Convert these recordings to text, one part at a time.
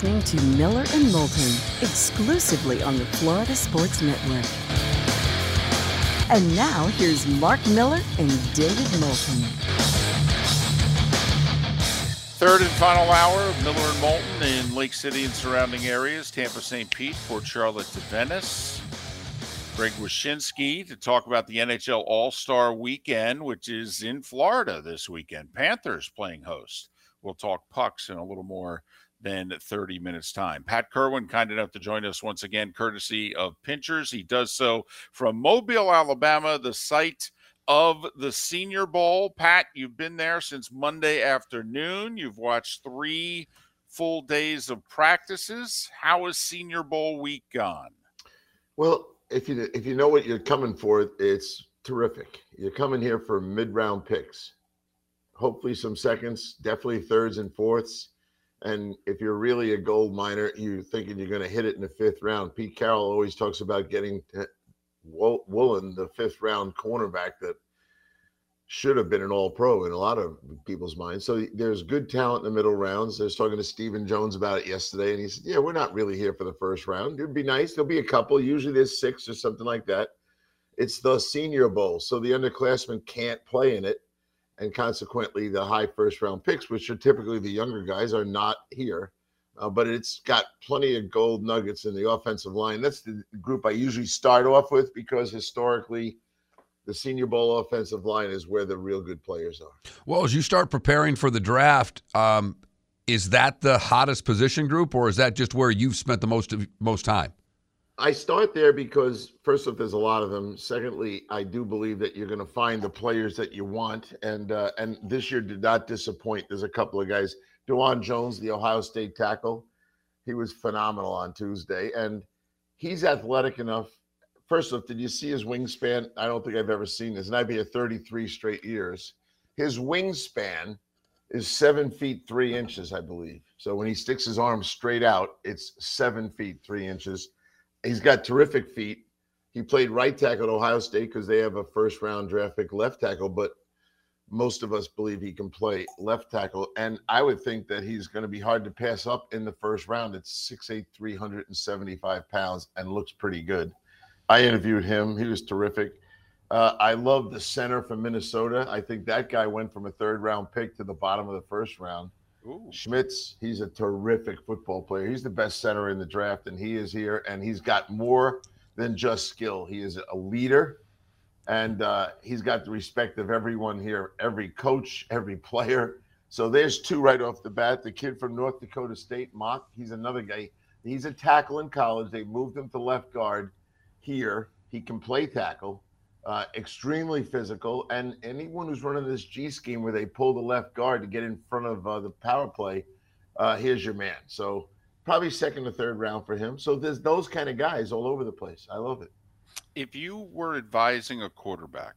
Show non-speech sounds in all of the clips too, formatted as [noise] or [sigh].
listening to Miller and Moulton exclusively on the Florida Sports Network. And now here's Mark Miller and David Moulton. Third and final hour of Miller and Moulton in Lake City and surrounding areas, Tampa, St. Pete, Port Charlotte to Venice. Greg Wyshynski to talk about the NHL All Star Weekend, which is in Florida this weekend. Panthers playing host. We'll talk pucks in a little more than 30 minutes time. Pat Kirwan, kind enough to join us once again, courtesy of Pinchers. He does so from Mobile, Alabama, the site of the Senior Bowl. Pat, you've been there since Monday afternoon. You've watched three full days of practices. How has Senior Bowl week gone? Well, if you if you know what you're coming for, it's terrific. You're coming here for mid round picks, hopefully some seconds, definitely thirds and fourths. And if you're really a gold miner, you're thinking you're going to hit it in the fifth round. Pete Carroll always talks about getting Woolen, the fifth round cornerback that should have been an all pro in a lot of people's minds. So there's good talent in the middle rounds. I was talking to Stephen Jones about it yesterday, and he said, Yeah, we're not really here for the first round. It'd be nice. There'll be a couple. Usually there's six or something like that. It's the senior bowl. So the underclassmen can't play in it. And consequently, the high first round picks, which are typically the younger guys, are not here. Uh, but it's got plenty of gold nuggets in the offensive line. That's the group I usually start off with because historically, the Senior Bowl offensive line is where the real good players are. Well, as you start preparing for the draft, um, is that the hottest position group, or is that just where you've spent the most most time? I start there because first off, there's a lot of them. Secondly, I do believe that you're going to find the players that you want, and uh, and this year did not disappoint. There's a couple of guys. Dawand Jones, the Ohio State tackle, he was phenomenal on Tuesday, and he's athletic enough first off, did you see his wingspan? I don't think I've ever seen this, and I'd be at 33 straight years. His wingspan is seven feet three inches, I believe. So when he sticks his arm straight out, it's seven feet three inches. He's got terrific feet. He played right tackle at Ohio State because they have a first round draft pick left tackle, but most of us believe he can play left tackle. And I would think that he's going to be hard to pass up in the first round. It's 6'8, 375 pounds and looks pretty good. I interviewed him. He was terrific. Uh, I love the center from Minnesota. I think that guy went from a third round pick to the bottom of the first round. Ooh. Schmitz, he's a terrific football player. He's the best center in the draft, and he is here, and he's got more than just skill. He is a leader, and uh, he's got the respect of everyone here, every coach, every player. So there's two right off the bat. The kid from North Dakota State, Mauch, he's another guy. He's a tackle in college. They moved him to left guard here. He can play tackle, uh, extremely physical. And anyone who's running this G scheme where they pull the left guard to get in front of uh, the power play, uh, here's your man. So probably second or third round for him. So there's those kind of guys all over the place. I love it. If you were advising a quarterback,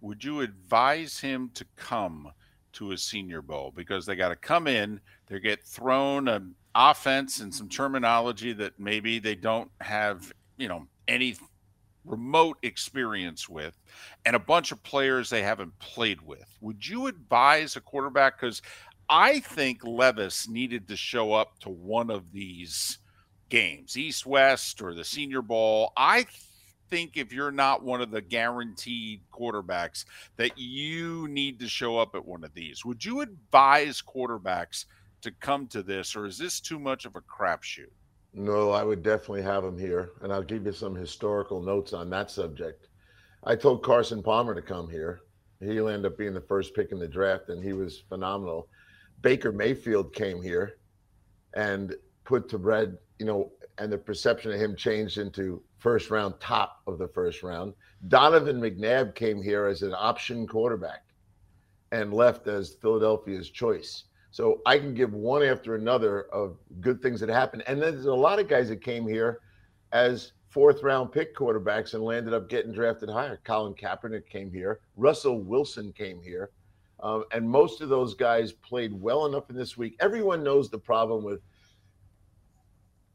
would you advise him to come to a senior bowl because they got to come in, they get thrown an offense and some terminology that maybe they don't have, you know, any remote experience with and a bunch of players they haven't played with. Would you advise a quarterback? Because I think Levis needed to show up to one of these games, East West or the Senior Bowl. I think if you're not one of the guaranteed quarterbacks, that you need to show up at one of these. Would you advise quarterbacks to come to this, or is this too much of a crapshoot? No, I would definitely have him here, and I'll give you some historical notes on that subject. I told Carson Palmer to come here. He'll end up being the first pick in the draft, and he was phenomenal. Baker Mayfield came here and put to bread, you know, and the perception of him changed into first round, top of the first round. Donovan McNabb came here as an option quarterback and left as Philadelphia's choice. So I can give one after another of good things that happened. And then there's a lot of guys that came here as fourth round pick quarterbacks and landed up getting drafted higher. Colin Kaepernick came here. Russell Wilson came here. Um, and most of those guys played well enough in this week. Everyone knows the problem with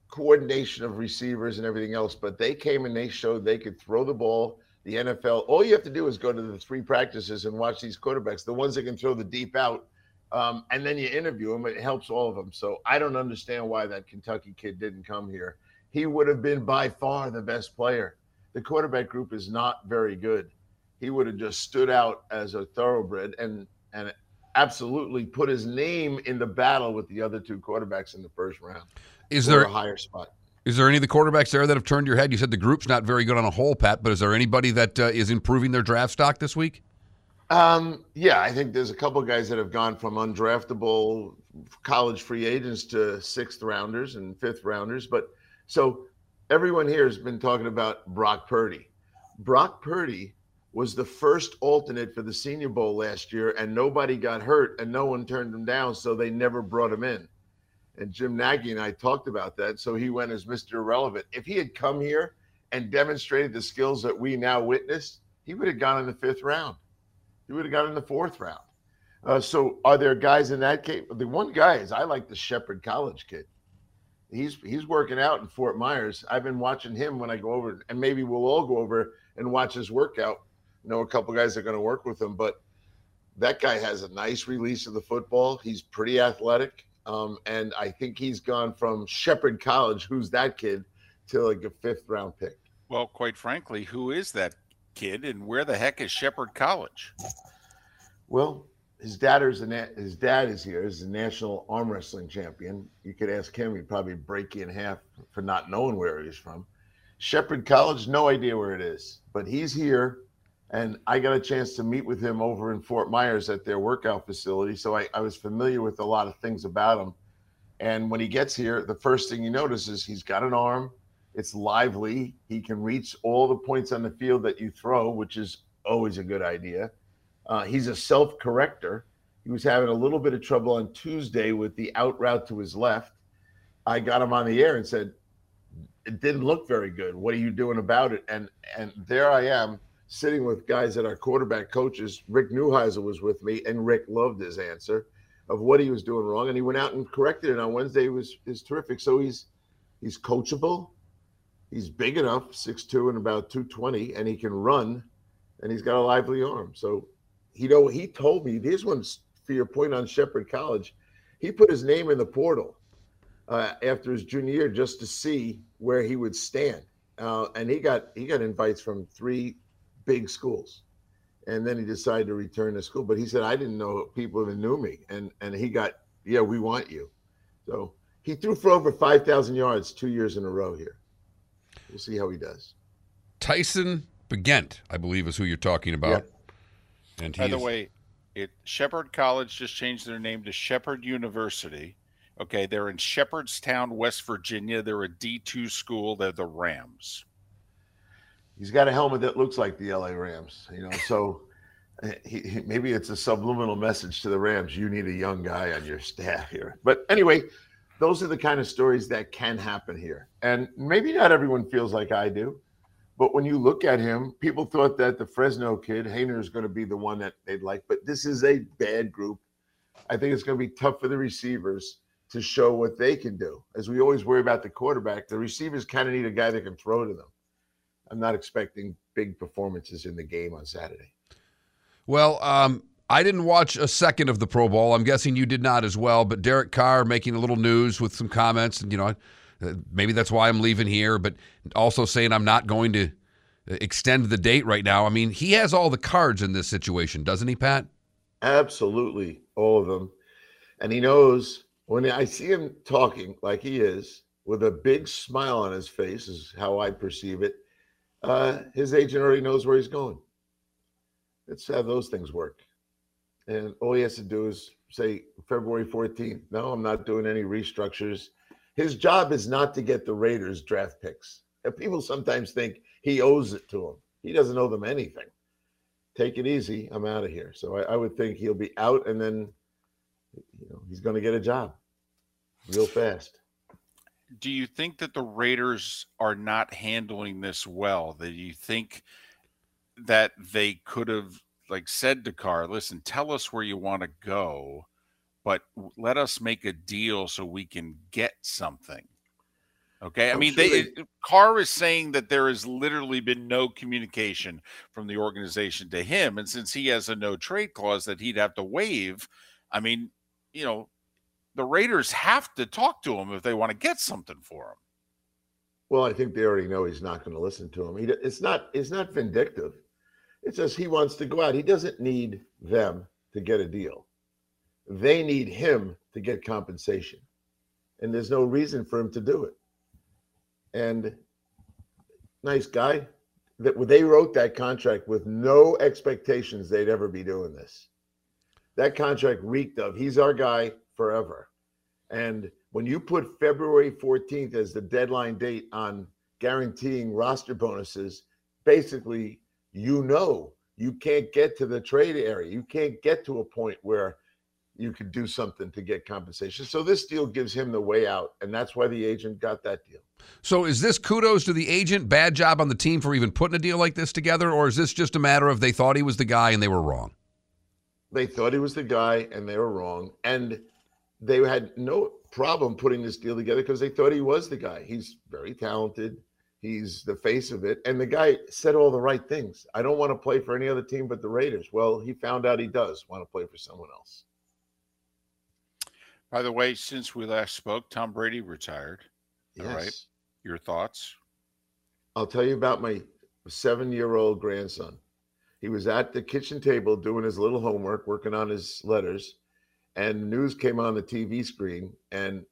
coordination of receivers and everything else, but they came and they showed they could throw the ball. The NFL, all you have to do is go to the three practices and watch these quarterbacks. The ones that can throw the deep out Um, and then you interview him, it helps all of them. So I don't understand why that Kentucky kid didn't come here. He would have been by far the best player. The quarterback group is not very good. He would have just stood out as a thoroughbred and and absolutely put his name in the battle with the other two quarterbacks in the first round. Is there a higher spot? is there any of the quarterbacks there that have turned your head? You said the group's not very good on a whole, Pat, but is there anybody that uh, is improving their draft stock this week? Um, yeah, I think there's a couple guys that have gone from undraftable college free agents to sixth rounders and fifth rounders. But so everyone here has been talking about Brock Purdy. Brock Purdy was the first alternate for the Senior Bowl last year, and nobody got hurt and no one turned him down, so they never brought him in. And Jim Nagy and I talked about that. So he went as Mr. Irrelevant. If he had come here and demonstrated the skills that we now witnessed, he would have gone in the fifth round. He would have gotten in the fourth round. Uh, so are there guys in that case? The one guy is I like the Shepherd College kid. He's he's working out in Fort Myers. I've been watching him when I go over, and maybe we'll all go over and watch his workout. I know a couple guys are going to work with him, but that guy has a nice release of the football. He's pretty athletic, um, and I think he's gone from Shepherd College, who's that kid, to like a fifth round pick. Well, quite frankly, who is that kid, and where the heck is Shepherd College? Well, his dad is a his dad is here. He's a national arm wrestling champion. You could ask him; he'd probably break you in half for not knowing where he's from. Shepherd College, no idea where it is, but he's here, and I got a chance to meet with him over in Fort Myers at their workout facility. So I, I was familiar with a lot of things about him. And when he gets here, the first thing you notice is he's got an arm. It's lively. He can reach all the points on the field that you throw, which is always a good idea. Uh, he's a self corrector. He was having a little bit of trouble on Tuesday with the out route to his left. I got him on the air and said, It didn't look very good. What are you doing about it? And and there I am sitting with guys that are quarterback coaches. Rick Neuheisel was with me, and Rick loved his answer of what he was doing wrong. And he went out and corrected it on Wednesday. It was is terrific. So he's he's coachable. He's big enough, 6'2 and about 220, and he can run, and he's got a lively arm. So you know, he told me this one's for your point on Shepherd College. He put his name in the portal uh, after his junior year just to see where he would stand, uh, and he got he got invites from three big schools, and then he decided to return to school. But he said I didn't know people even knew me, and and he got yeah we want you, so he threw for over five thousand yards two years in a row here. We'll see how he does. Tyson Bagent, I believe, is who you're talking about. And he By the is- way, it Shepherd College just changed their name to Shepherd University. Okay, they're in Shepherdstown, West Virginia. They're a D two school. They're the Rams. He's got a helmet that looks like the LA Rams, you know. So uh, [laughs] he, he- maybe it's a subliminal message to the Rams. You need a young guy on your staff here. But anyway, those are the kind of stories that can happen here. And maybe not everyone feels like I do. But when you look at him, people thought that the Fresno kid, Haener, is going to be the one that they'd like. But this is a bad group. I think it's going to be tough for the receivers to show what they can do. As we always worry about the quarterback, the receivers kind of need a guy that can throw to them. I'm not expecting big performances in the game on Saturday. Well, um, I didn't watch a second of the Pro Bowl. I'm guessing you did not as well. But Derek Carr making a little news with some comments, and you know, uh, maybe that's why I'm leaving here. But also saying I'm not going to uh, extend the date right now. I mean, he has all the cards in this situation, doesn't he, Pat? Absolutely, all of them. And he knows when I see him talking like he is, with a big smile on his face, is how I perceive it. Uh, his agent already knows where he's going. Let's have those things work. And all he has to do is say February 14th. No, I'm not doing any restructures. His job is not to get the Raiders draft picks. And people sometimes think he owes it to them. He doesn't owe them anything. Take it easy. I'm out of here. So I, I would think he'll be out and then you know he's gonna get a job real fast. Do you think that the Raiders are not handling this well? That you think that they could have like said to Carr, listen, tell us where you want to go, but let us make a deal so we can get something. Okay. I I'm mean, they, they- Carr is saying that there has literally been no communication from the organization to him. And since he has a no trade clause that he'd have to waive, I mean, you know, the Raiders have to talk to him if they want to get something for him. Well, I think they already know he's not going to listen to him. He, it's not it's not vindictive. It's says he wants to go out. He doesn't need them to get a deal. They need him to get compensation. And there's no reason for him to do it. And nice guy. That they wrote that contract with no expectations they'd ever be doing this. That contract reeked of he's our guy forever. And when you put February 14th as the deadline date on guaranteeing roster bonuses, basically you know you can't get to the trade area. You can't get to a point where you could do something to get compensation. So this deal gives him the way out, and that's why the agent got that deal. So is this kudos to the agent? Bad job on the team for even putting a deal like this together, or is this just a matter of they thought he was the guy and they were wrong? They thought he was the guy and they were wrong, and they had no problem putting this deal together because they thought he was the guy. He's very talented. He's the face of it. And the guy said all the right things. I don't want to play for any other team but the Raiders. Well, he found out he does want to play for someone else. By the way, since we last spoke, Tom Brady retired. Yes. All right. Your thoughts? I'll tell you about my seven year old grandson. He was at the kitchen table doing his little homework, working on his letters, and news came on the TV screen, and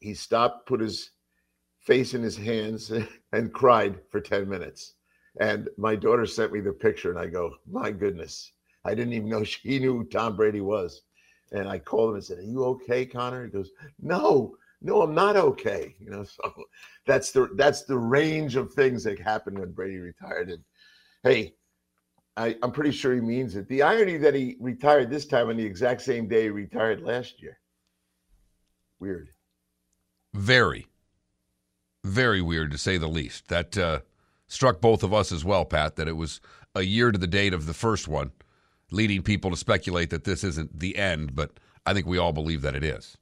he stopped, put his face in his hands, [laughs] and cried for 10 minutes. And my daughter sent me the picture, and I go, My goodness, I didn't even know [laughs] she knew who Tom Brady was. And I called him and said, Are you okay, Connor? He goes, No, no, I'm not okay. [laughs] You know, so that's the that's the range of things that happened when Brady retired. And hey, I, am pretty sure he means it. The irony that he retired this time on the exact same day he retired last year. Weird. Very, very weird to say the least. That uh, struck both of us as well, Pat, that it was a year to the date of the first one, leading people to speculate that this isn't the end, but I think we all believe that it is.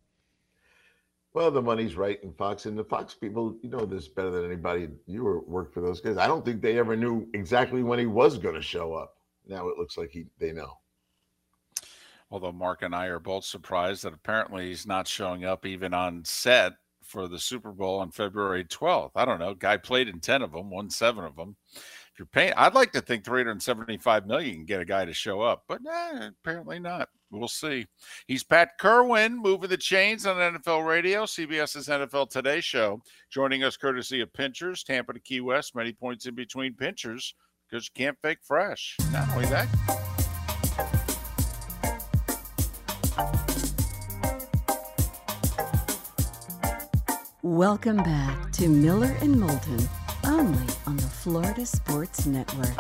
Well, the money's right in Fox, and the Fox people, you know this better than anybody. You were worked for those guys. I don't think they ever knew exactly when he was going to show up. Now it looks like he they know. Although Mark and I are both surprised that apparently he's not showing up even on set for the Super Bowl on February 12th. I don't know. Guy played in 10 of them, won seven of them. If you're paying, I'd like to think 375 million can get a guy to show up, but apparently not. We'll see. He's Pat Kirwan, moving the chains on NFL Radio, CBS's NFL Today show. Joining us courtesy of Pinchers, Tampa to Key West, many points in between Pinchers because you can't fake fresh. Not only that, Welcome back to Miller and Moulton, only on the Florida Sports Network.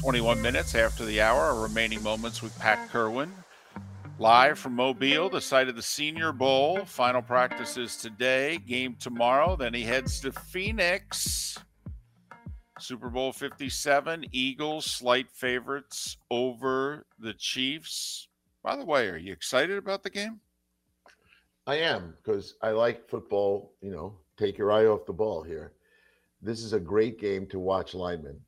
21 minutes after the hour, our remaining moments with Pat Kirwan, Live from Mobile, the site of the Senior Bowl. Final practices today, game tomorrow. Then he heads to Phoenix. Super Bowl 57, Eagles, slight favorites over the Chiefs. By the way, are you excited about the game? I am because I like football. You know, take your eye off the ball here. This is a great game to watch linemen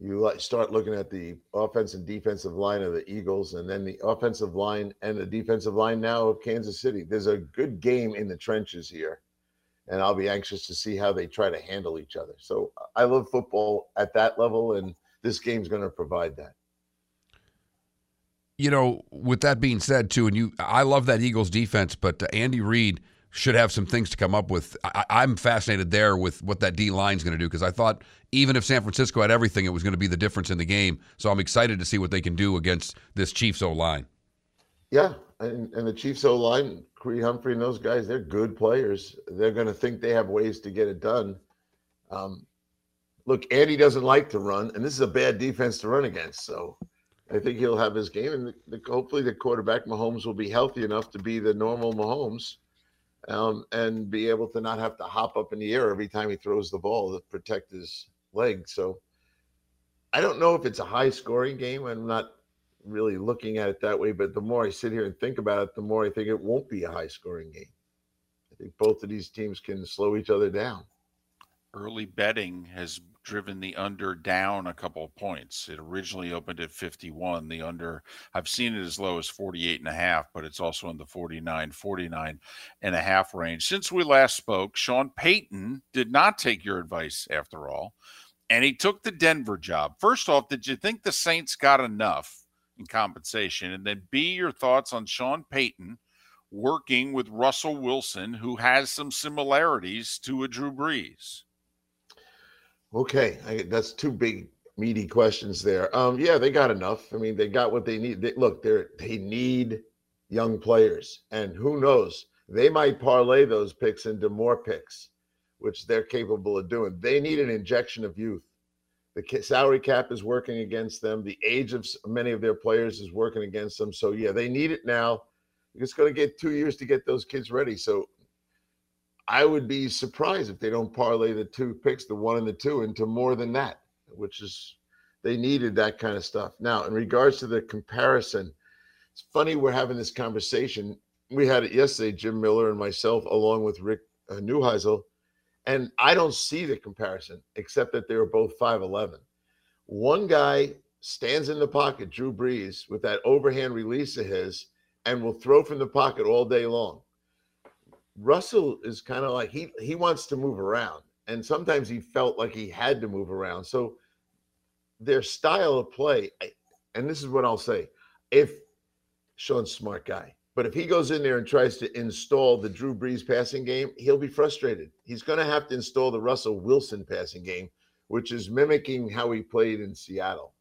you start looking at the offense and defensive line of the Eagles, and then the offensive line and the defensive line now of Kansas City. There's a good game in the trenches here, and I'll be anxious to see how they try to handle each other. So I love football at that level, and this game's going to provide that. You know, with that being said, too, and you, I love that Eagles defense, but uh, Andy Reid should have some things to come up with. I, am fascinated there with what that D line is going to do because I thought even if San Francisco had everything, it was going to be the difference in the game. So I'm excited to see what they can do against this Chiefs O line. Yeah, and, and the Chiefs O line, Creed Humphrey and those guys, they're good players. They're going to think they have ways to get it done. Um, look, Andy doesn't like to run, and this is a bad defense to run against. So I think he'll have his game, and the, the, hopefully the quarterback Mahomes will be healthy enough to be the normal Mahomes um, and be able to not have to hop up in the air every time he throws the ball to protect his leg. So I don't know if it's a high scoring game. I'm not really looking at it that way, but the more I sit here and think about it, the more I think it won't be a high scoring game. I think both of these teams can slow each other down. Early betting has driven the under down a couple of points. It originally opened at 51. The under, I've seen it as low as 48 and a half, but it's also in the 49, 49 and a half range. Since we last spoke, Sean Payton did not take your advice after all, and he took the Denver job. First off, did you think the Saints got enough in compensation? And then B, your thoughts on Sean Payton working with Russell Wilson, who has some similarities to a Drew Brees? Okay, I, that's two big meaty questions there. Um, yeah, they got enough. I mean, they got what they need. They, look, they they need young players, and who knows, they might parlay those picks into more picks, which they're capable of doing. They need an injection of youth. The salary cap is working against them. The age of many of their players is working against them. So yeah, they need it now. It's going to get two years to get those kids ready. So I would be surprised if they don't parlay the two picks, the one and the two, into more than that, which is they needed that kind of stuff. Now, in regards to the comparison, it's funny we're having this conversation. We had it yesterday, Jim Miller and myself, along with Rick uh, Neuheisel, and I don't see the comparison except that they were both 5'11. One guy stands in the pocket, Drew Brees, with that overhand release of his, and will throw from the pocket all day long. Russell is kind of like he he wants to move around, and sometimes he felt like he had to move around. So their style of play, and this is what I'll say: if Sean's smart guy, but if he goes in there and tries to install the Drew Brees passing game, he'll be frustrated. He's going to have to install the Russell Wilson passing game, which is mimicking how he played in Seattle.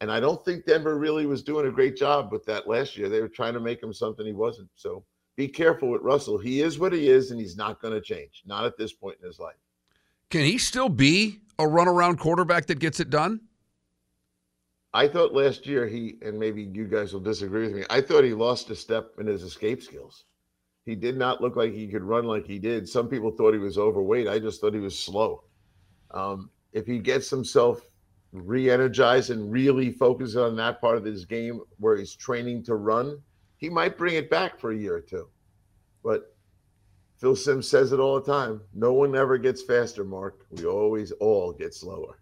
And I don't think Denver really was doing a great job with that last year. They were trying to make him something he wasn't. So be careful with Russell. He is what he is, and he's not going to change. Not at this point in his life. Can he still be a runaround quarterback that gets it done? I thought last year he, and maybe you guys will disagree with me. I thought he lost a step in his escape skills. He did not look like he could run like he did. Some people thought he was overweight. I just thought he was slow. Um, if he gets himself re-energized and really focuses on that part of his game where he's training to run, he might bring it back for a year or two. But Phil Simms says it all the time. No one ever gets faster, Mark. We always all get slower.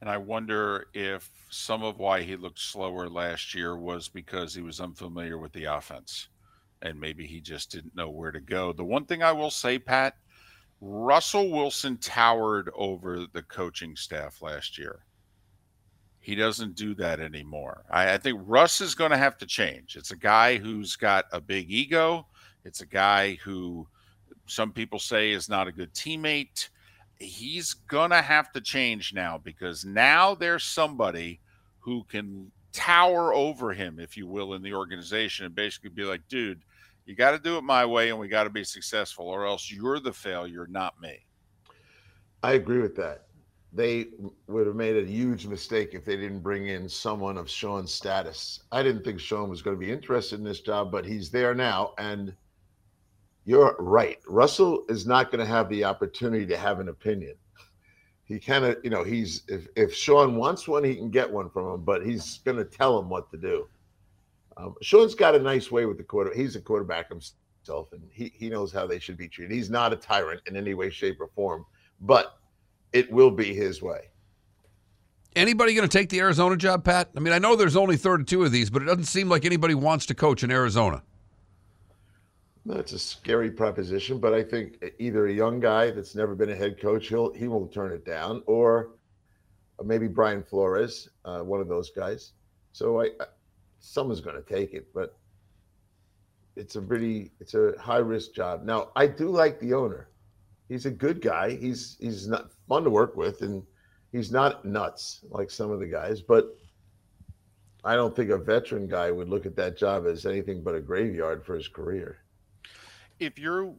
And I wonder if some of why he looked slower last year was because he was unfamiliar with the offense and maybe he just didn't know where to go. The one thing I will say, Pat, Russell Wilson towered over the coaching staff last year. He doesn't do that anymore. I, I think Russ is going to have to change. It's a guy who's got a big ego. It's a guy who some people say is not a good teammate. He's going to have to change now because now there's somebody who can tower over him, if you will, in the organization and basically be like, dude, you got to do it my way and we got to be successful, or else you're the failure, not me. I agree with that they would have made a huge mistake if they didn't bring in someone of Sean's status. I didn't think Sean was going to be interested in this job, but he's there now. And you're right. Russell is not going to have the opportunity to have an opinion. He kind of, you know, he's if, if Sean wants one, he can get one from him, but he's going to tell him what to do. Um, Sean's got a nice way with the quarter. He's a quarterback himself, and he, he knows how they should be treated. He's not a tyrant in any way, shape, or form, but it will be his way. Anybody going to take the Arizona job, Pat? I mean, I know there's only 32 of these, but it doesn't seem like anybody wants to coach in Arizona. That's a scary proposition, but I think either a young guy that's never been a head coach, he'll he will turn it down, or maybe Brian Flores, uh, one of those guys. So I, I someone's going to take it, but it's a really it's a high risk job. Now I do like the owner he's a good guy. He's he's not fun to work with, and he's not nuts like some of the guys. But I don't think a veteran guy would look at that job as anything but a graveyard for his career. If you're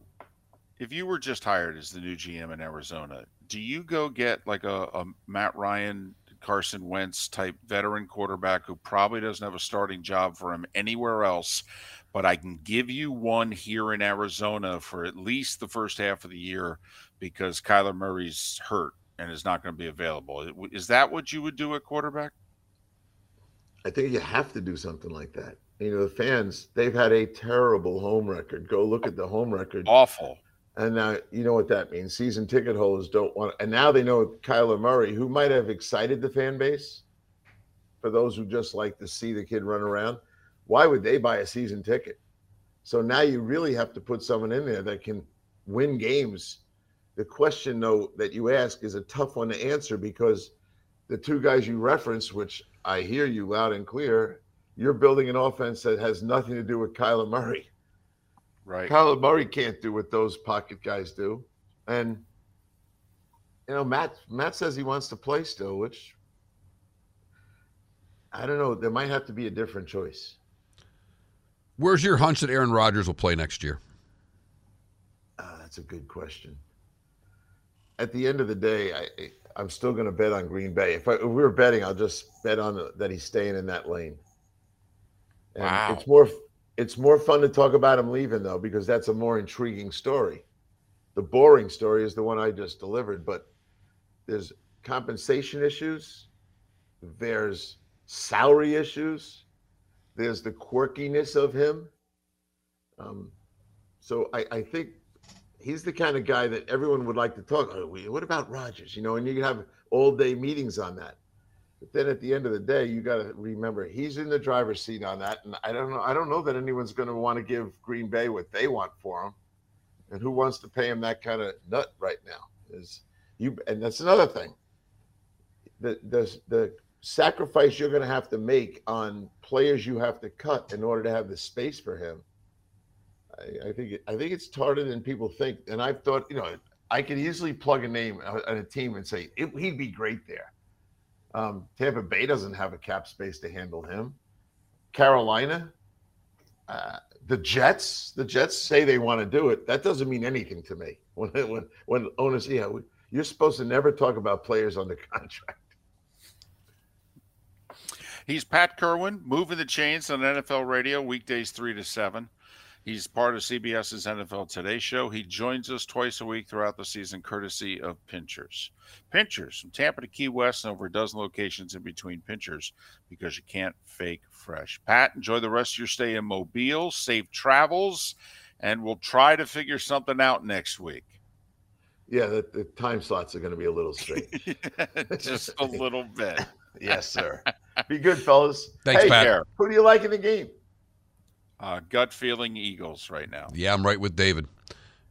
if you were just hired as the new GM in Arizona, do you go get like a, a Matt Ryan, Carson Wentz type veteran quarterback who probably doesn't have a starting job for him anywhere else, but I can give you one here in Arizona for at least the first half of the year because Kyler Murray's hurt and is not going to be available. Is that what you would do at quarterback? I think you have to do something like that. You know, the fans, they've had a terrible home record. Go look at the home record. Awful. And now you know what that means. Season ticket holders don't want, and now they know Kyler Murray, who might have excited the fan base. For those who just like to see the kid run around, why would they buy a season ticket? So now you really have to put someone in there that can win games. The question, though, that you ask is a tough one to answer because the two guys you referenced, which I hear you loud and clear, you're building an offense that has nothing to do with Kyler Murray. Right. Kyler Murray can't do what those pocket guys do. And you know, Matt Matt says he wants to play still, which I don't know. There might have to be a different choice. Where's your hunch that Aaron Rodgers will play next year? Uh, that's a good question. At the end of the day, I I'm still going to bet on Green Bay. If, I, if we were betting, I'll just bet on the, that he's staying in that lane. And Wow. It's more it's more fun to talk about him leaving though because that's a more intriguing story. The boring story is the one I just delivered, but there's compensation issues, there's salary issues, there's the quirkiness of him. Um, so I, I think he's the kind of guy that everyone would like to talk. Oh, what about Rodgers? You know, and you can have all day meetings on that. But then at the end of the day, you got to remember he's in the driver's seat on that, and I don't know. I don't know that anyone's going to want to give Green Bay what they want for him, and who wants to pay him that kind of nut right now? Is you? And that's another thing. The the the sacrifice you're going to have to make on players you have to cut in order to have the space for him. I, I think it, I think it's harder than people think. And I've thought, you know, I could easily plug a name on a team and say he'd be great there. Um, Tampa Bay doesn't have a cap space to handle him. Carolina, uh, the Jets, the Jets say they want to do it. That doesn't mean anything to me. [laughs] When when when owners, yeah, you're supposed to never talk about players under [laughs] contract. He's Pat Kirwan, moving the chains on NFL radio, weekdays 3 to 7. He's part of CBS's NFL Today show. He joins us twice a week throughout the season, courtesy of Pinchers. Pinchers from Tampa to Key West and over a dozen locations in between Pinchers because you can't fake fresh. Pat, enjoy the rest of your stay in Mobile. Safe travels, and we'll try to figure something out next week. Yeah, the, the time slots are going to be a little strange. [laughs] Just a little bit. [laughs] yes, sir. Be good, fellas. Thanks, hey, Pat. Care. Who do you like in the game? Uh, gut feeling Eagles right now. Yeah, I'm right with David.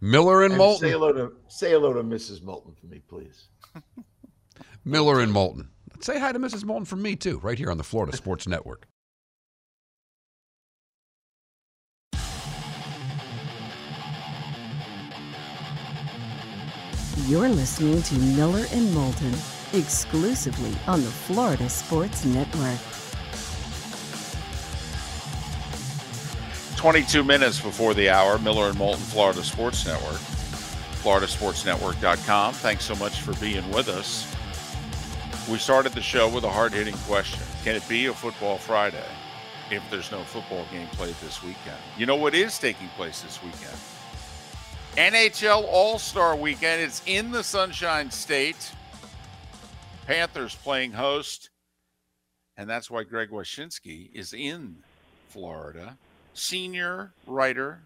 Miller and And Moulton. say hello to say hello to Mrs. Moulton for me, please. [laughs] Miller and Moulton. Say hi to Mrs. Moulton from me too, right here on the Florida Sports [laughs] Network. You're listening to Miller and Moulton exclusively on the Florida Sports Network. 22 minutes before the hour, Miller and Moulton, Florida Sports Network, floridasportsnetwork.com. Thanks so much for being with us. We started the show with a hard hitting question Can it be a football Friday if there's no football game played this weekend? You know what is taking place this weekend? NHL All Star Weekend. It's in the Sunshine State. Panthers playing host. And that's why Greg Wyshynski is in Florida senior writer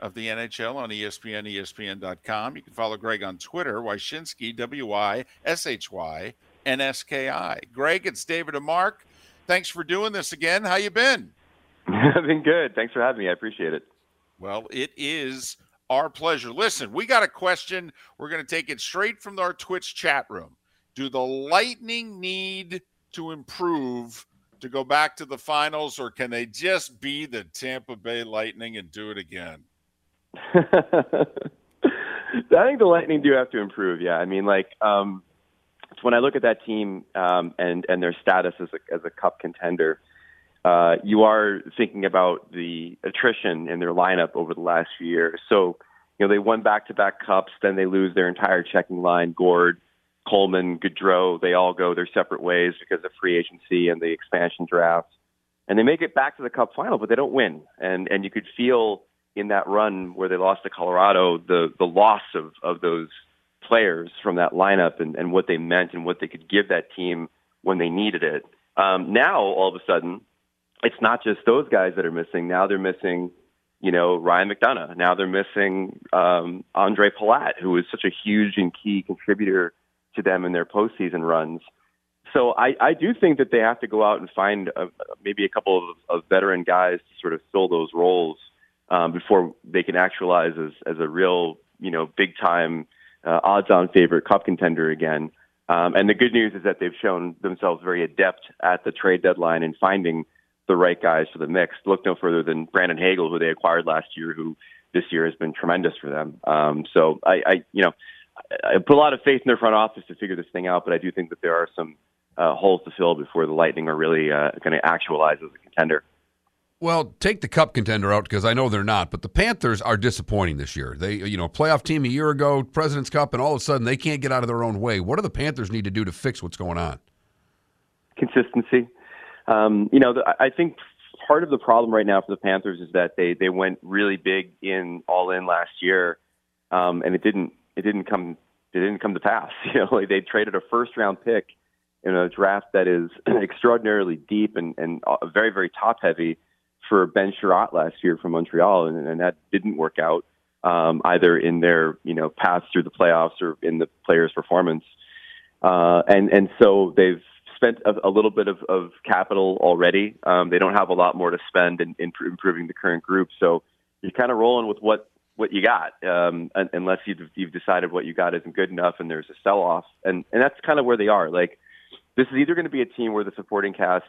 of the NHL on ESPN, ESPN.com. You can follow Greg on Twitter, Wyshynski, W I S H Y N S K I. Greg, it's David and Mark. Thanks for doing this again. How you been? I've [laughs] been good. Thanks for having me. I appreciate it. Well, it is our pleasure. Listen, we got a question. We're going to take it straight from our Twitch chat room. Do the Lightning need to improve to go back to the finals, or can they just be the Tampa Bay Lightning and do it again? [laughs] I think the Lightning do have to improve. Yeah, I mean, like um, when I look at that team um, and and their status as a as a Cup contender, uh, you are thinking about the attrition in their lineup over the last few years. So, you know, they won back to back cups, then they lose their entire checking line. Gourde, Coleman, Goodrow, they all go their separate ways because of free agency and the expansion draft. And they make it back to the Cup final, but they don't win. And and you could feel in that run where they lost to Colorado the the loss of of those players from that lineup and, and what they meant and what they could give that team when they needed it. Um, now all of a sudden, it's not just those guys that are missing. Now they're missing you know, Ryan McDonagh. Now they're missing um, Ondrej Palat, who is such a huge and key contributor to them in their postseason runs. So I, I do think that they have to go out and find a, maybe a couple of, of veteran guys to sort of fill those roles um, before they can actualize as, as a real, you know, big time uh, odds-on favorite cup contender again. Um, and the good news is that they've shown themselves very adept at the trade deadline in finding the right guys for the mix. Look no further than Brandon Hagel, who they acquired last year, who this year has been tremendous for them. Um, so I, I, you know, I put a lot of faith in their front office to figure this thing out, but I do think that there are some uh, holes to fill before the Lightning are really uh, going to actualize as a contender. Well, take the cup contender out because I know they're not, but the Panthers are disappointing this year. They, you know, playoff team a year ago, President's Cup, and all of a sudden they can't get out of their own way. What do the Panthers need to do to fix what's going on? Consistency. Um, you know, the, I think part of the problem right now for the Panthers is that they they went really big in all in last year, um, and it didn't it didn't come it didn't come to pass. [laughs] You know, like they traded a first round pick in a draft that is [clears throat] extraordinarily deep and and very very top heavy for Ben Chiarot last year from Montreal, and, and that didn't work out um, either in their you know path through the playoffs or in the player's performance. Uh, and and so they've spent a, a little bit of, of capital already. Um, they don't have a lot more to spend in, in improving the current group, so you're kind of rolling with what what you got, um, unless you've, you've decided what you got isn't good enough and there's a sell off, and and that's kind of where they are. Like this is either going to be a team where the supporting cast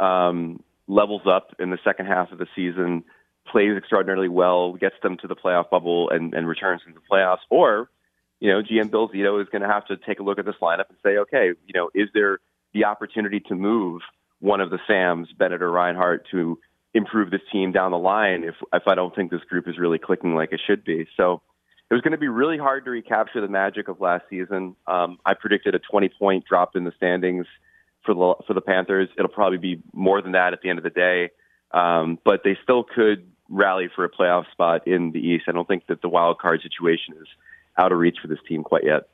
um, levels up in the second half of the season, plays extraordinarily well, gets them to the playoff bubble, and, and returns into the playoffs, or you know, GM Bill Zito is going to have to take a look at this lineup and say, okay, you know, is there the opportunity to move one of the Sams, Bennett or Reinhart, to improve this team down the line if if I don't think this group is really clicking like it should be. So it was going to be really hard to recapture the magic of last season. Um, I predicted a 20 point drop in the standings for the for the Panthers. It'll probably be more than that at the end of the day, um, but they still could rally for a playoff spot in the East. I don't think that the wild card situation is out of reach for this team quite yet.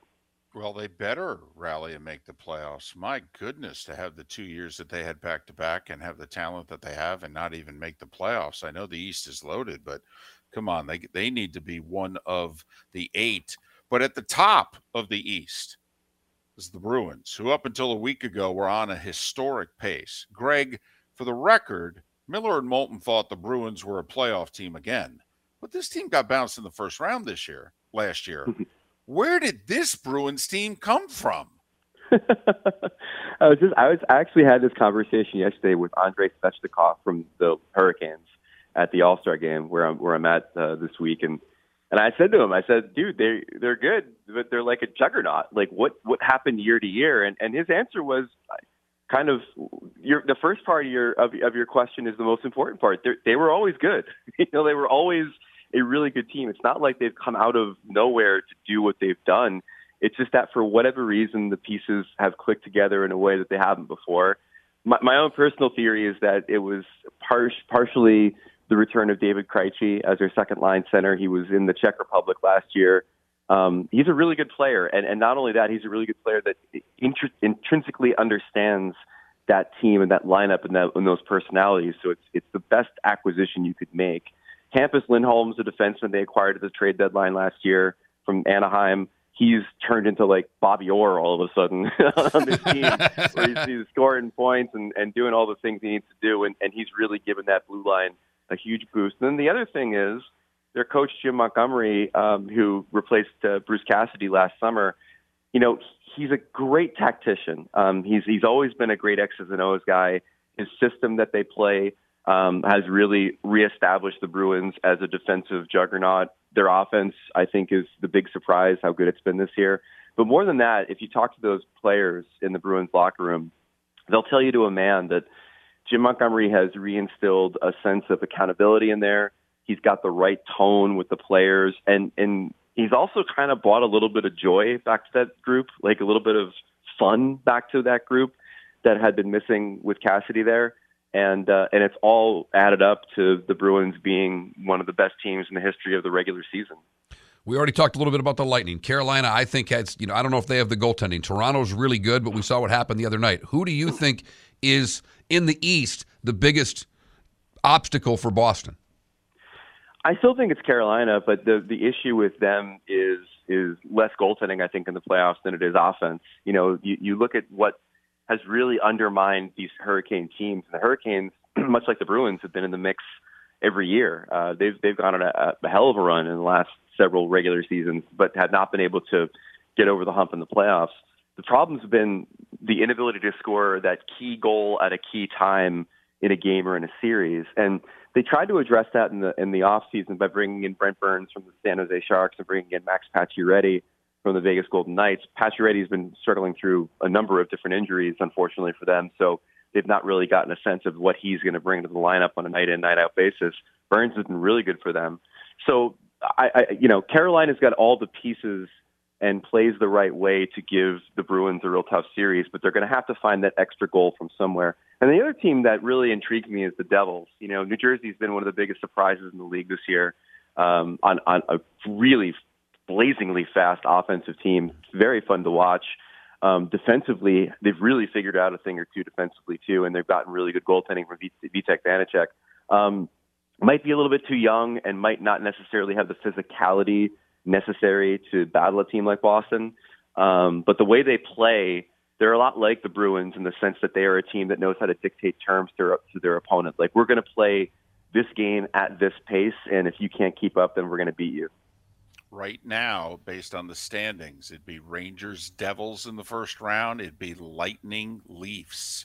Well, they better rally and make the playoffs. My goodness, to have the two years that they had back to back and have the talent that they have and not even make the playoffs. I know the East is loaded, but come on, they they need to be one of the eight. But at the top of the East is the Bruins, who up until a week ago were on a historic pace. Greg, for the record, Miller and Moulton thought the Bruins were a playoff team again, but this team got bounced in the first round this year, last year. [laughs] Where did this Bruins team come from? [laughs] I was just I was I actually had this conversation yesterday with Andrei Svechnikov from the Hurricanes at the All Star game where I'm where I'm at uh, this week, and and I said to him, I said, dude, they they're good, but they're like a juggernaut. Like what what happened year to year? And and his answer was kind of your the first part of your of, of your question is the most important part. They're, they were always good. [laughs] you know, they were always a really good team. It's not like they've come out of nowhere to do what they've done. It's just that for whatever reason, the pieces have clicked together in a way that they haven't before. My, my own personal theory is that it was par- partially the return of David Krejci as their second line center. He was in the Czech Republic last year. Um, he's a really good player, and, and not only that, he's a really good player that intr- intrinsically understands that team and that lineup and, that, and those personalities. So it's it's the best acquisition you could make. Hampus Lindholm's a defenseman they acquired at the trade deadline last year from Anaheim. He's turned into like Bobby Orr all of a sudden [laughs] on this team, [laughs] where he's, he's scoring points and, and doing all the things he needs to do, and, and he's really given that blue line a huge boost. And then the other thing is their coach Jim Montgomery, um, who replaced uh, Bruce Cassidy last summer. You know, he's a great tactician. Um, he's he's always been a great X's and O's guy. His system that they play um, has really reestablished the Bruins as a defensive juggernaut. Their offense, I think, is the big surprise how good it's been this year. But more than that, if you talk to those players in the Bruins locker room, they'll tell you to a man that Jim Montgomery has reinstilled a sense of accountability in there. He's got the right tone with the players, and and he's also kind of brought a little bit of joy back to that group, like a little bit of fun back to that group that had been missing with Cassidy there and uh, and it's all added up to the Bruins being one of the best teams in the history of the regular season. We already talked a little bit about the Lightning. Carolina, I think has you know I don't know if they have the goaltending. Toronto's really good, but we saw what happened the other night. Who do you think is in the East the biggest obstacle for Boston? I still think it's Carolina, but the the issue with them is is less goaltending, I think, in the playoffs than it is offense. You know, you, you look at what has really undermined these Hurricane teams. And the Hurricanes, [clears throat] much like the Bruins, have been in the mix every year. Uh, they've they've gone on a, a hell of a run in the last several regular seasons, but have not been able to get over the hump in the playoffs. The problem's been the inability to score that key goal at a key time in a game or in a series. And they tried to address that in the in the off season by bringing in Brent Burns from the San Jose Sharks and bringing in Max Pacioretty from the Vegas Golden Knights. Pacioretty's been struggling through a number of different injuries, unfortunately for them. So they've not really gotten a sense of what he's going to bring to the lineup on a night in night out basis. Burns has been really good for them. So I, I you know Carolina's got all the pieces and plays the right way to give the Bruins a real tough series, but they're going to have to find that extra goal from somewhere. And the other team that really intrigued me is the Devils. You know, New Jersey's been one of the biggest surprises in the league this year um, on, on a really blazingly fast offensive team. Very fun to watch. Um, defensively, they've really figured out a thing or two defensively too, and they've gotten really good goaltending from Vitek Vanecek. Um, might be a little bit too young and might not necessarily have the physicality necessary to battle a team like Boston. Um, but the way they play, they're a lot like the Bruins in the sense that they are a team that knows how to dictate terms to, to their opponent. Like we're going to play this game at this pace, and if you can't keep up, then we're going to beat you. Right now, based on the standings, it'd be Rangers Devils in the first round. It'd be Lightning Leafs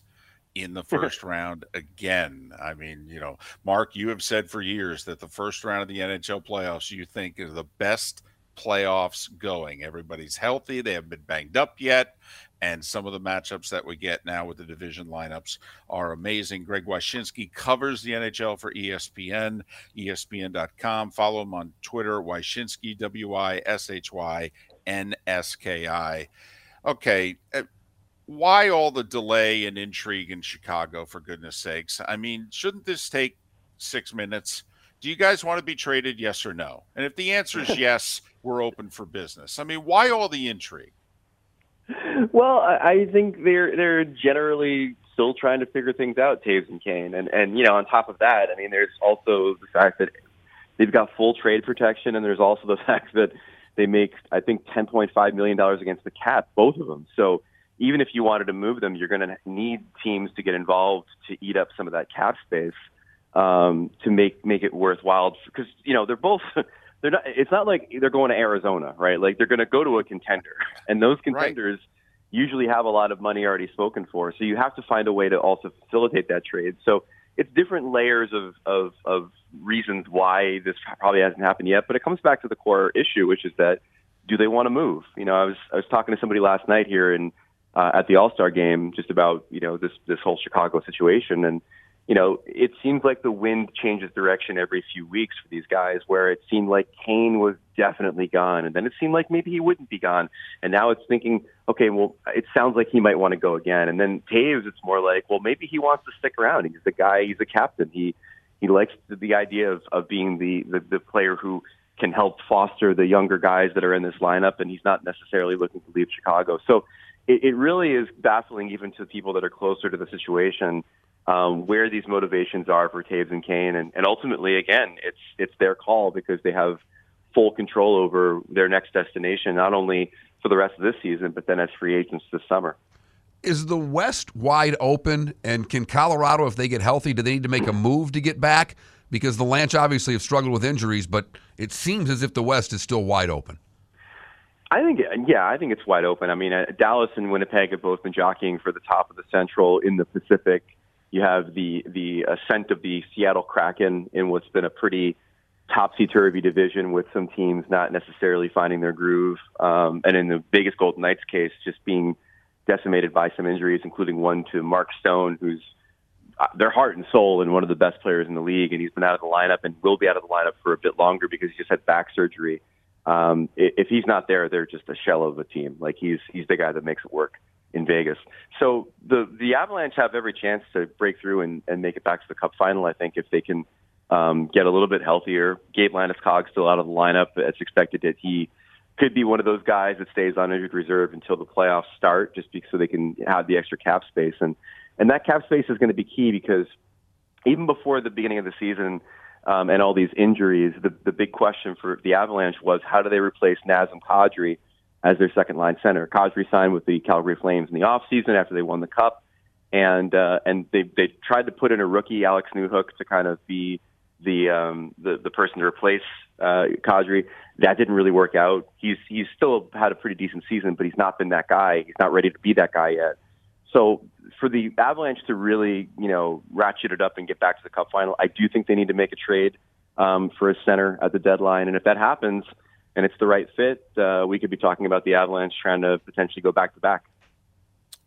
in the [laughs] first round again. I mean, you know, Mark, you have said for years that the first round of the NHL playoffs you think is the best playoffs going. Everybody's healthy, they haven't been banged up yet. And some of the matchups that we get now with the division lineups are amazing. Greg Wyshynski covers the NHL for ESPN, ESPN.com. Follow him on Twitter, Wyshynski, W I S H Y N S K I. Okay, uh, why all the delay and intrigue in Chicago, for goodness sakes? I mean, shouldn't this take six minutes? Do you guys want to be traded, yes or no? And if the answer is [laughs] yes, we're open for business. I mean, why all the intrigue? Well, I think they're they're generally still trying to figure things out, Toews and Kane, and and you know, on top of that, I mean, there's also the fact that they've got full trade protection, and there's also the [laughs] fact that they make I think 10.5 million dollars against the cap, both of them. So even if you wanted to move them, you're going to need teams to get involved to eat up some of that cap space um, to make make it worthwhile. Because you know they're both [laughs] they're not. It's not like they're going to Arizona, right? Like they're going to go to a contender, [laughs] and those contenders right. usually have a lot of money already spoken for. So you have to find a way to also facilitate that trade. So it's different layers of of, of reasons why this probably hasn't happened yet. But it comes back to the core issue, which is that do they want to move? You know, I was I was talking to somebody last night here and uh, at the All Star game just about you know this this whole Chicago situation, and you know it seems like the wind changes direction every few weeks for these guys. Where it seemed like Kane was definitely gone, and then it seemed like maybe he wouldn't be gone, and now it's thinking, okay, well it sounds like he might want to go again, and then Toews, it's more like, well maybe he wants to stick around. He's the guy, he's a captain. He he likes the, the idea of of being the, the the player who can help foster the younger guys that are in this lineup, and he's not necessarily looking to leave Chicago. So it, it really is baffling even to people that are closer to the situation um, where these motivations are for Toews and Kane, and, and ultimately, again, it's it's their call because they have full control over their next destination, not only for the rest of this season, but then as free agents this summer. Is the West wide open? And can Colorado, if they get healthy, do they need to make a move to get back? Because the Lanch obviously have struggled with injuries, but it seems as if the West is still wide open. I think, yeah, I think it's wide open. I mean, uh, Dallas and Winnipeg have both been jockeying for the top of the Central in the Pacific. You have the the ascent of the Seattle Kraken in what's been a pretty topsy turvy division with some teams not necessarily finding their groove, um, and in the Vegas Golden Knights case, just being decimated by some injuries, including one to Mark Stone, who's uh, their heart and soul and one of the best players in the league, and he's been out of the lineup and will be out of the lineup for a bit longer because he just had back surgery um, if he's not there, they're just a shell of a team. Like he's he's the guy that makes it work in Vegas. So the the Avalanche have every chance to break through and, and make it back to the Cup final. I think if they can um, get a little bit healthier. Gabe Landeskog still out of the lineup. It's expected that he could be one of those guys that stays on injured reserve until the playoffs start, just because so they can have the extra cap space. And and that cap space is going to be key because even before the beginning of the season um, and all these injuries, the, the big question for the Avalanche was how do they replace Nazem Kadri as their second line center? Kadri signed with the Calgary Flames in the offseason after they won the Cup, and uh, and they they tried to put in a rookie, Alex Newhook, to kind of be the um, the the person to replace uh, Kadri. That didn't really work out. He's he's still had a pretty decent season, but he's not been that guy. He's not ready to be that guy yet. So for the Avalanche to really, you know, ratchet it up and get back to the Cup final, I do think they need to make a trade um, for a center at the deadline. And if that happens and it's the right fit, uh, we could be talking about the Avalanche trying to potentially go back to back.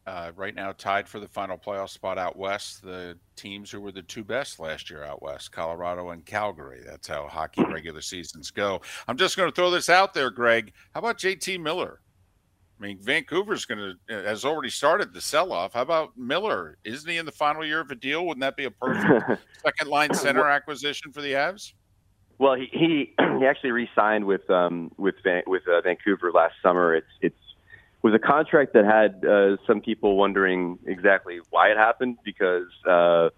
Uh, right now, tied for the final playoff spot out west, the teams who were the two best last year out west, Colorado and Calgary. That's how hockey regular seasons go. I'm just going to throw this out there, Greg. How about JT Miller? I mean, Vancouver's going to uh, has already started the sell off. How about Miller? Isn't he in the final year of a deal? Wouldn't that be a perfect [laughs] second line center acquisition for the Avs? Well, he he, [clears throat] he actually re-signed with um with Van, with uh, Vancouver last summer. It's it's was a contract that had uh, some people wondering exactly why it happened because uh,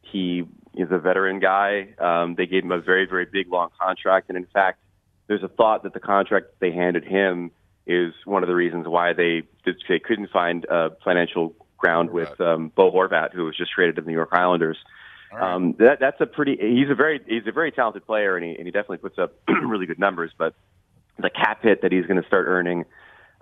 he is a veteran guy. Um, they gave him a very very big long contract, and in fact, there's a thought that the contract they handed him is one of the reasons why they they couldn't find a financial ground with um, Bo Horvat, who was just traded to the New York Islanders. Right. Um, that, that's a pretty. He's a very he's a very talented player, and he and he definitely puts up [clears throat] really good numbers. But the cap hit that he's going to start earning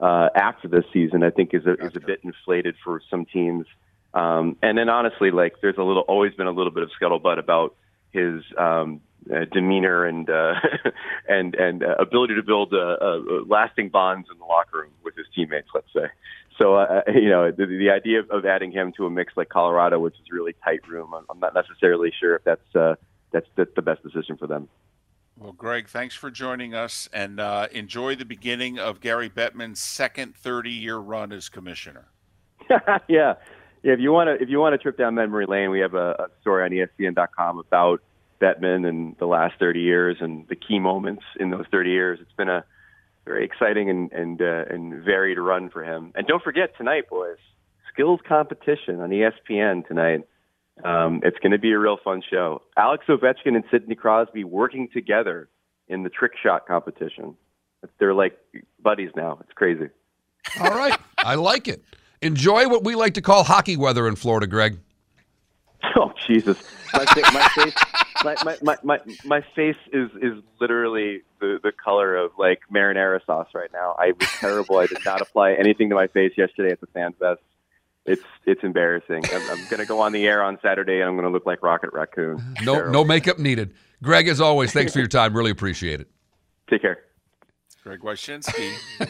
uh, after this season, I think, is a is a bit inflated for some teams. Um, and then honestly, like there's a little always been a little bit of scuttlebutt about his um, uh, demeanor and uh, [laughs] and and uh, ability to build uh, uh, lasting bonds in the locker room with his teammates. Let's say. So uh, [laughs] you know the, the idea of, of adding him to a mix like Colorado, which is really tight room, I'm, I'm not necessarily sure if that's uh, that's that's the best decision for them. Well, Greg, thanks for joining us, and uh, enjoy the beginning of Gary Bettman's second 30-year run as commissioner. [laughs] yeah, yeah. If you want to, if you want to trip down memory lane, we have a, a story on ESPN.com about Bettman and the last 30 years and the key moments in those 30 years. It's been a very exciting and and uh, and varied run for him. And don't forget tonight, boys, skills competition on ESPN tonight. Um, it's going to be a real fun show. Alex Ovechkin and Sidney Crosby working together in the trick shot competition. They're like buddies now. It's crazy. All right, [laughs] I like it. Enjoy what we like to call hockey weather in Florida, Greg. [laughs] Oh Jesus, my, my face my, my, my, my, my face is, is literally the, the color of like marinara sauce right now. I was terrible. I did not apply anything to my face yesterday at the Fan Fest. It's it's embarrassing. I'm, I'm going to go on the air on Saturday and I'm going to look like Rocket Raccoon. No terrible. no makeup needed. Greg, as always, thanks for your time. Really appreciate it. Take care. Greg Wyshynski. [laughs]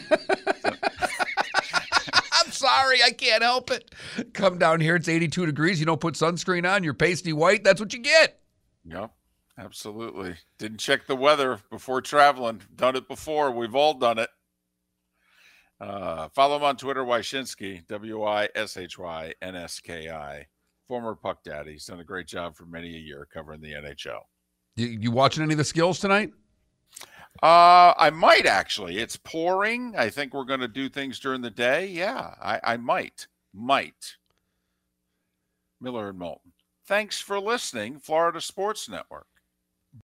I'm sorry, I can't help it. Come down here, it's 82 degrees. You don't put sunscreen on, you're pasty white. That's what you get. Yep, absolutely. Didn't check the weather before traveling. Done it before. We've all done it. Uh, follow him on Twitter, Wyshynski, W I S H Y N S K I. Former Puck Daddy. He's done a great job for many a year covering the NHL. You, you watching any of the skills tonight? Uh, I might actually. It's pouring. I think we're going to do things during the day. Yeah, I, I might. Might. Miller and Moulton. Thanks for listening, Florida Sports Network.